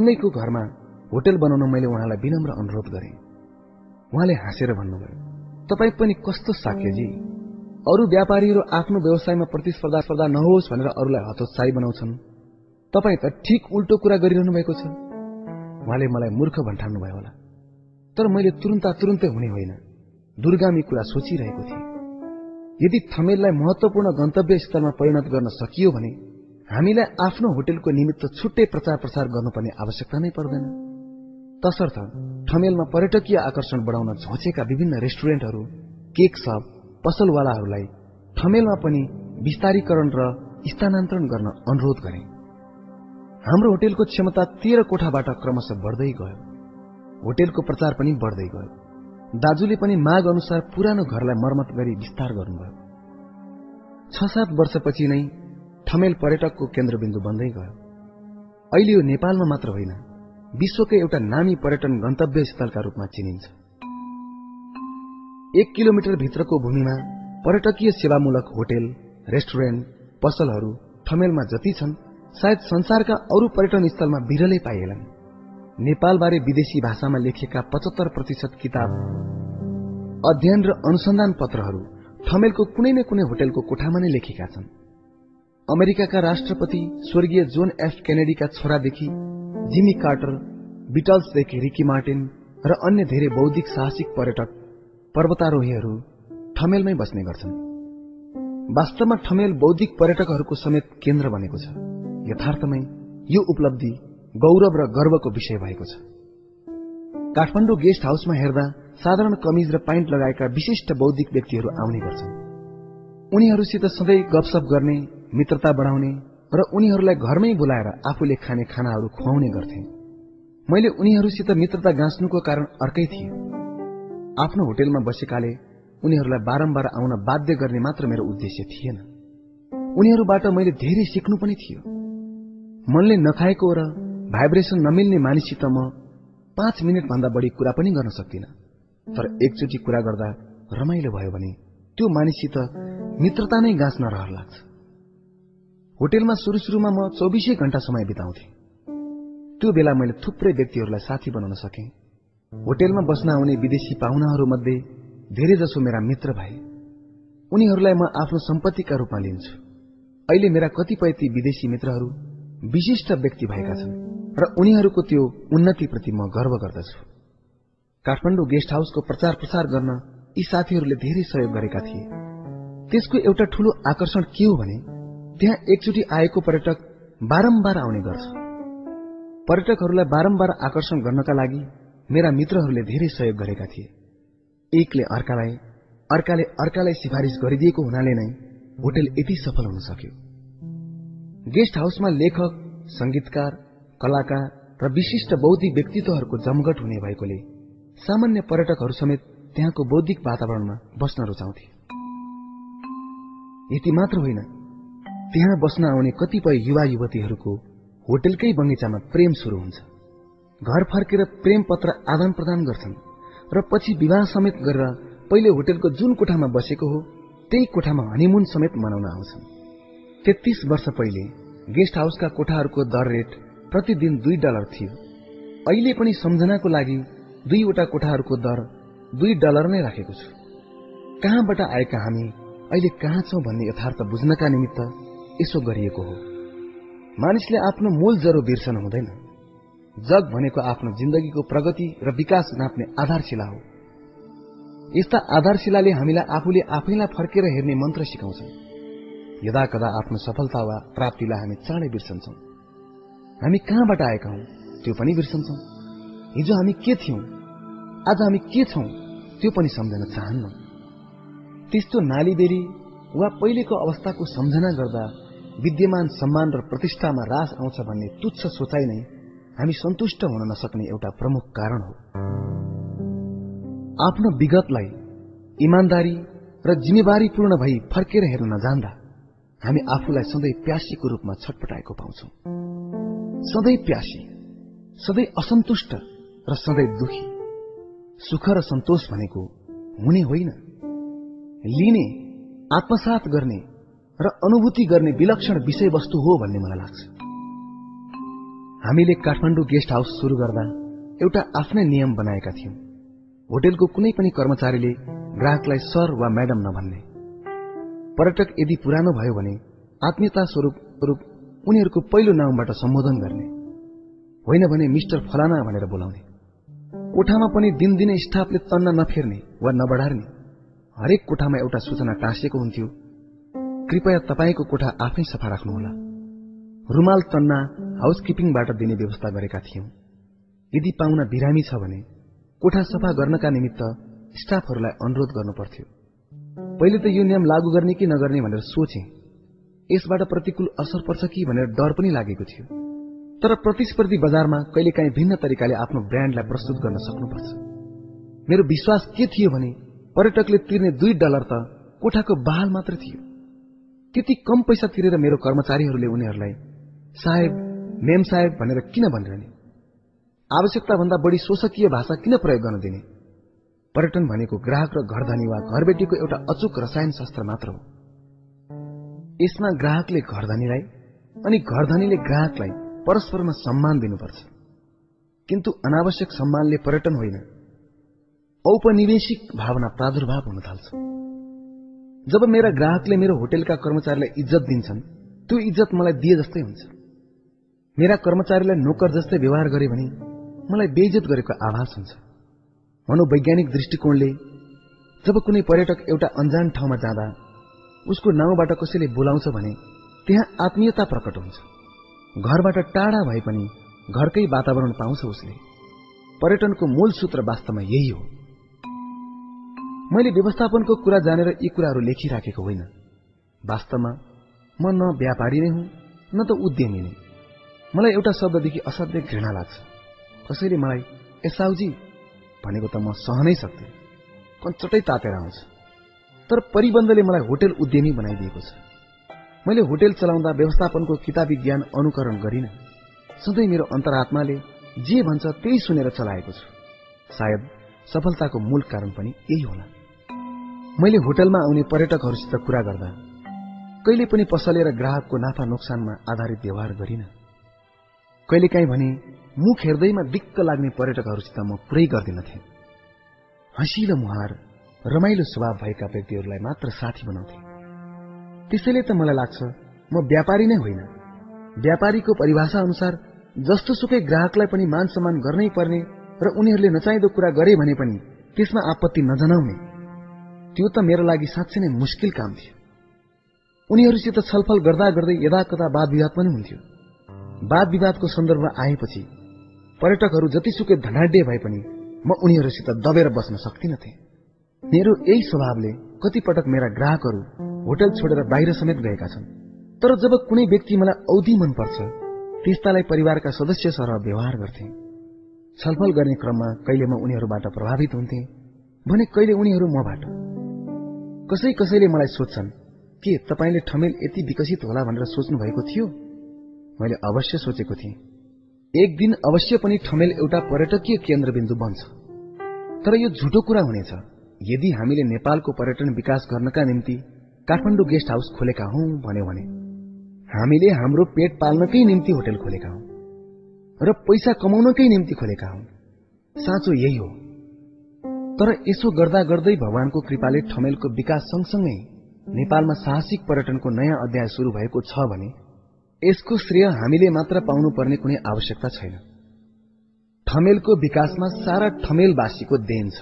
सँगैको घरमा होटेल बनाउन मैले उहाँलाई विनम्र अनुरोध गरेँ। उहाँले हाँसेर भन्नुभयो तपाईँ पनि कस्तो साक्यजी अरू व्यापारीहरू आफ्नो व्यवसायमा प्रतिस्पर्धा स्पर्धा नहोस् भनेर अरूलाई हतोत्साही बनाउँछन्। तपाईँ त ठिक उल्टो कुरा गरिरहनु भएको छ। उहाँले मलाई मूर्ख भन्ठान्नुभयो होला। तर मैले तुरन्ता तुरुन्तै हुने होइन। दुर्गामी कुरा सोचिरहेको थिएँ। यदि थमेललाई महत्वपूर्ण गन्तव्य स्थलमा परिणत गर्न सकियो भने हामीलाई आफ्नो होटेलको निमित्त छुट्टै प्रचार प्रसार गर्नुपर्ने आवश्यकता नै पर्दैन। तसर्थ ठमेलमा पर्यटकीय आकर्षण बढाउन झोचेका विभिन्न रेस्टुरेन्टहरू केक सप पसलवालाहरूलाई ठमेलमा पनि विस्तारीकरण र स्थानान्तरण गर्न अनुरोध गरे। हाम्रो होटेलको क्षमता तेह्र कोठाबाट क्रमशः बढ्दै गयो। होटेलको प्रचार पनि बढ्दै गयो। दाजुले पनि माग अनुसार पुरानो घरलाई मर्मत गरी विस्तार गर्नुभयो। छ सात वर्षपछि नै ठमेल पर्यटकको केन्द्रबिन्दु बन्दै गयो। अहिले यो नेपालमा मात्र होइन विश्वकै एउटा नामी पर्यटन गन्तव्य स्थलका रूपमा चिनिन्छ। एक किलोमिटर भित्रको भूमिमा पर्यटकीय सेवामूलक होटेल रेस्टुरेन्ट पसलहरू ठमेलमा जति छन् सायद संसारका अरू पर्यटन स्थलमा बिरलै पाइएलान् नेपालबारे विदेशी भाषामा लेखिएका पचहत्तर प्रतिशत किताब अध्ययन र अनुसन्धान पत्रहरू ठमेलको कुनै न कुनै होटेलको कोठामा नै लेखेका छन्। अमेरिकाका राष्ट्रपति स्वर्गीय जोन एफ केनेडीका छोरादेखि जिमी कार्टर बिटल्सदेखि रिकी मार्टिन र अन्य धेरै बौद्धिक साहसिक पर्यटक पर्वतारोहीहरू ठमेलमै बस्ने गर्छन्। वास्तवमा ठमेल बौद्धिक पर्यटकहरूको समेत केन्द्र बनेको छ। यथार्थमै यो उपलब्धि गौरव र गर्वको विषय भएको छ। काठमाडौँ गेस्ट हाउसमा हेर्दा साधारण कमिज र पाइन्ट लगाएका विशिष्ट बौद्धिक व्यक्तिहरू आउने गर्छन्। उनीहरूसित सधैँ गपसप गर्ने मित्रता बढाउने र उनीहरूलाई घरमै बोलाएर आफूले खाने खानाहरू खुवाउने गर्थे। मैले उनीहरूसित मित्रता गाँच्नुको कारण अर्कै थिए। आफ्नो होटेलमा बसेकाले उनीहरूलाई बारम्बार आउन बाध्य गर्ने मात्र मेरो उद्देश्य थिएन। उनीहरूबाट मैले धेरै सिक्नु पनि थियो। मनले नखाएको र भाइब्रेसन नमिल्ने मानिससित म पाँच मिनट भन्दा बढी कुरा पनि गर्न सक्दिन। तर एकचोटि कुरा गर्दा रमाइलो भयो भने त्यो मानिससित मित्रता नै गाँच्न रहर लाग्छ। होटेलमा सुरु सुरुमा म चौबिसै घण्टा समय बिताउँथे। त्यो बेला मैले थुप्रै व्यक्तिहरूलाई साथी बनाउन सके। होटेलमा बस्न आउने विदेशी पाहुनाहरू मध्ये धेरै जसो मेरा मित्र भए। उनीहरूलाई म आफ्नो सम्पत्तिका रूपमा लिन्छु। अहिले मेरा कतिपय ती विदेशी मित्रहरू विशिष्ट व्यक्ति भएका छन् र उनीहरूको त्यो उन्नतिप्रति म गर्व गर्दछु। काठमाडौँ गेस्ट हाउसको प्रचार प्रसार गर्न यी साथीहरूले धेरै सहयोग गरेका थिए। त्यसको एउटा ठूलो आकर्षण के हो भने त्यहाँ एकचोटि आएको पर्यटक बारम्बार आउने गर्छ। पर्यटकहरूलाई बारम्बार आकर्षण गर्नका लागि मेरा मित्रहरूले धेरै सहयोग गरेका थिए। एकले अर्कालाई अर्काले अर्कालाई सिफारिस गरिदिएको हुनाले नै होटेल यति सफल हुन सक्यो। गेस्ट हाउसमा लेखक संगीतकार कलाकार र विशिष्ट बौद्धिक व्यक्तित्वहरूको जमघट हुने भएकोले सामान्य पर्यटकहरू समेत त्यहाँको बौद्धिक वातावरणमा बस्न रुचाउँथे। यति मात्र होइन त्यहाँ बस्न आउने कतिपय युवा युवतीहरूको होटेलकै बगैँचामा प्रेम शुरू हुन्छ। घर फर्केर प्रेम पत्र आदान प्रदान गर्छन् र पछि विवाह समेत गरेर पहिले होटेलको जुन कोठामा बसेको हो त्यही कोठामा हनीमुन समेत मनाउन आउँछन्। तेत्तीस वर्ष पहिले गेस्ट हाउसका कोठाहरूको दर रेट प्रतिदिन दुई डलर थियो। अहिले पनि सम्झनाको लागि दुईवटा कोठाहरूको दर दुई डलर नै राखेको छु। कहाँबाट आएका हामी अहिले कहाँ छौँ भन्ने यथार्थ बुझ्नका निमित्त यसो गरिएको हो। मानिसले आफ्नो मूल जरो बिर्सन हुँदैन। जग भनेको आफ्नो जिन्दगीको प्रगति र विकास नाप्ने आधारशिला हो। यस्ता आधारशिलाले हामीलाई आफूले आफैलाई फर्केर हेर्ने मन्त्र सिकाउँछन्। यदा कदा आफ्नो सफलता वा प्राप्तिलाई हामी चाँडै बिर्सन्छौँ। हामी कहाँबाट आएका हौ? त्यो पनि बिर्सन्छौँ। हिजो हामी के थियौँ? आज हामी के छौँ? त्यो पनि सम्झन चाहन्न। त्यस्तो नालीबेरी वा पहिलेको अवस्थाको सम्झना गर्दा विद्यमान सम्मान र प्रतिष्ठामा रास आउँछ भन्ने तुच्छ सोचाइ नै हामी सन्तुष्ट हुन नसक्ने एउटा प्रमुख कारण हो। आफ्नो विगतलाई इमान्दारी र जिम्मेवारीपूर्ण भई फर्केर हेर्न नजान्दा हामी आफूलाई सधैँ प्यासीको रूपमा छटपटाएको पाउँछौ। सधैँ प्यासी सधैँ असन्तुष्ट र सधैँ दुखी सुख र सन्तोष भनेको हुने होइन। लिने आत्मसात गर्ने र अनुभूति गर्ने विलक्षण विषयवस्तु हो भन्ने मलाई लाग्छ। हामीले काठमाडौँ गेस्ट हाउस शुरू गर्दा एउटा आफ्नै नियम बनाएका थियौं। होटेलको कुनै पनि कर्मचारीले ग्राहकलाई सर वा म्याडम नभन्ने। पर्यटक यदि पुरानो भयो भने आत्मीयता स्वरूप उनीहरूको पहिलो नामबाट सम्बोधन गर्ने। होइन भने मिस्टर फलाना भनेर बोलाउने। कोठामा पनि दिनदिनै स्टाफले तन्न नफेर्ने वा नबढार्ने। हरेक कोठामा एउटा सूचना टाँसिएको हुन्थ्यो। कृपया तपाईँको कोठा आफै सफा राख्नुहोला। रुमाल तन्ना हाउसकिपिङबाट दिने व्यवस्था गरेका थियौं। यदि पाहुना बिरामी छ भने कोठा सफा गर्नका निमित्त स्टाफहरूलाई अनुरोध गर्नु पर्थ्यो पहिले त यो नियम लागू गर्ने कि नगर्ने भनेर सोचे। यसबाट प्रतिकूल असर पर्छ कि भनेर डर पनि लागेको थियो। तर प्रतिस्पर्धी बजारमा कहिलेकाहीँ भिन्न तरिकाले आफ्नो ब्रान्डलाई प्रस्तुत गर्न सक्नुपर्छ। मेरो विश्वास के थियो भने पर्यटकले तिर्ने दुई डलर त कोठाको बहाल मात्र थियो। त्यति कम पैसा तिरेर मेरो कर्मचारीहरूले उनीहरूलाई साहेब मेम साहेब भनेर किन भनिरहने? आवश्यकता भन्दा बढी शोषकीय भाषा किन प्रयोग गर्न दिने? पर्यटन भनेको ग्राहक र घरधनी वा घरबेटीको एउटा अचुक रसायन शास्त्र मात्र हो। यसमा ग्राहकले घरधनीलाई अनि घरधनीले ग्राहकलाई परस्परमा सम्मान दिनुपर्छ। किन्तु अनावश्यक सम्मानले पर्यटन होइन। औपनिवेशिक भावना प्रादुर्भाव हुन थाल्छ। जब मेरा ग्राहकले मेरो होटेलका कर्मचारीलाई इज्जत दिन्छन् त्यो इज्जत मलाई दिए जस्तै हुन्छ। मेरा कर्मचारीलाई नोकर जस्तै व्यवहार गरे भने मलाई बेइज्जत गरेको आभास हुन्छ। मनोवैज्ञानिक दृष्टिकोणले जब कुनै पर्यटक एउटा अन्जान ठाउँमा जाँदा उसको नाउँबाट कसैले बोलाउँछ भने त्यहाँ आत्मीयता प्रकट हुन्छ। घरबाट टाढा भए पनि घरकै वातावरण पाउँछ उसले। पर्यटनको मूल सूत्र वास्तवमा यही हो। मैले व्यवस्थापनको कुरा जानेर यी कुराहरू लेखिराखेको होइन। वास्तवमा म न व्यापारी नै हुँ न त उद्यमी नै। मलाई एउटा शब्ददेखि असाध्यै घृणा लाग्छ। कसैले मलाई एसाउजी भनेको त म सहनै सक्थेँ कञ्चटै तातेर आउँछ। तर परिबन्धले मलाई होटेल उद्यमी बनाइदिएको छ। मैले होटेल चलाउँदा व्यवस्थापनको किताबी ज्ञान अनुकरण गरिन। सधैँ मेरो अन्तरात्माले जे भन्छ त्यही सुनेर चलाएको छु। सायद सफलताको मूल कारण पनि यही होला। मैले होटलमा आउने पर्यटकहरूसित कुरा गर्दा कहिले पनि पसलेर ग्राहकको नाफा नोक्सानमा आधारित व्यवहार गरिन। कहिलेकाहीँ भने मुख हेर्दैमा दिक्क लाग्ने पर्यटकहरूसित म पुरै गर्दिनथे हँसिलो मुहार रमाइलो स्वभाव भएका व्यक्तिहरूलाई मात्र साथी बनाउँथे। त्यसैले त मलाई लाग्छ म व्यापारी नै होइन। व्यापारीको परिभाषा अनुसार जस्तो सुकै ग्राहकलाई पनि मान सम्मान गर्नै पर्ने र उनीहरूले नचाहिँदो कुरा गरे भने पनि त्यसमा आपत्ति नजनाउने त्यो त मेरो लागि साँच्चै नै मुस्किल काम थियो। उनीहरूसित छलफल गर्दा गर्दै यदा कदा वाद विवाद पनि हुन्थ्यो। वाद विवादको सन्दर्भ आएपछि पर्यटकहरू जतिसुकै धनाड्य भए पनि म उनीहरूसित दबेर बस्न सक्दिनथे मेरो यही स्वभावले कतिपटक मेरा ग्राहकहरू होटल छोडेर बाहिर समेत गएका छन्। तर जब कुनै व्यक्ति मलाई औधी मनपर्छ त्यस्तालाई परिवारका सदस्य सरह व्यवहार गर्थे। छलफल गर्ने क्रममा कहिले म उनीहरूबाट प्रभावित हुन्थे भने कहिले उनीहरू मबाट। कसै कसैले मलाई सोध्छन् के तपाईँले ठमेल यति विकसित होला भनेर सोच्नु भएको थियो? मैले अवश्य सोचेको थिएँ। एक दिन अवश्य पनि ठमेल एउटा पर्यटकीय केन्द्रबिन्दु बन्छ। तर यो झुटो कुरा हुनेछ। यदि हामीले नेपालको पर्यटन विकास गर्नका निम्ति काठमाडौँ गेस्ट हाउस खोलेका हौ भन्यो भने हामीले हाम्रो पेट पाल्नकै निम्ति होटेल खोलेका हौ र पैसा कमाउनकै निम्ति खोलेका हौ। साँचो यही हो। तर यसो गर्दा गर्दै भगवानको कृपाले ठमेलको विकास सँगसँगै नेपालमा साहसिक पर्यटनको नयाँ अध्याय शुरू भएको छ भने यसको श्रेय हामीले मात्र पाउनु पर्ने कुनै आवश्यकता छैन। ठमेलको विकासमा सारा ठमेलवासीको देन छ।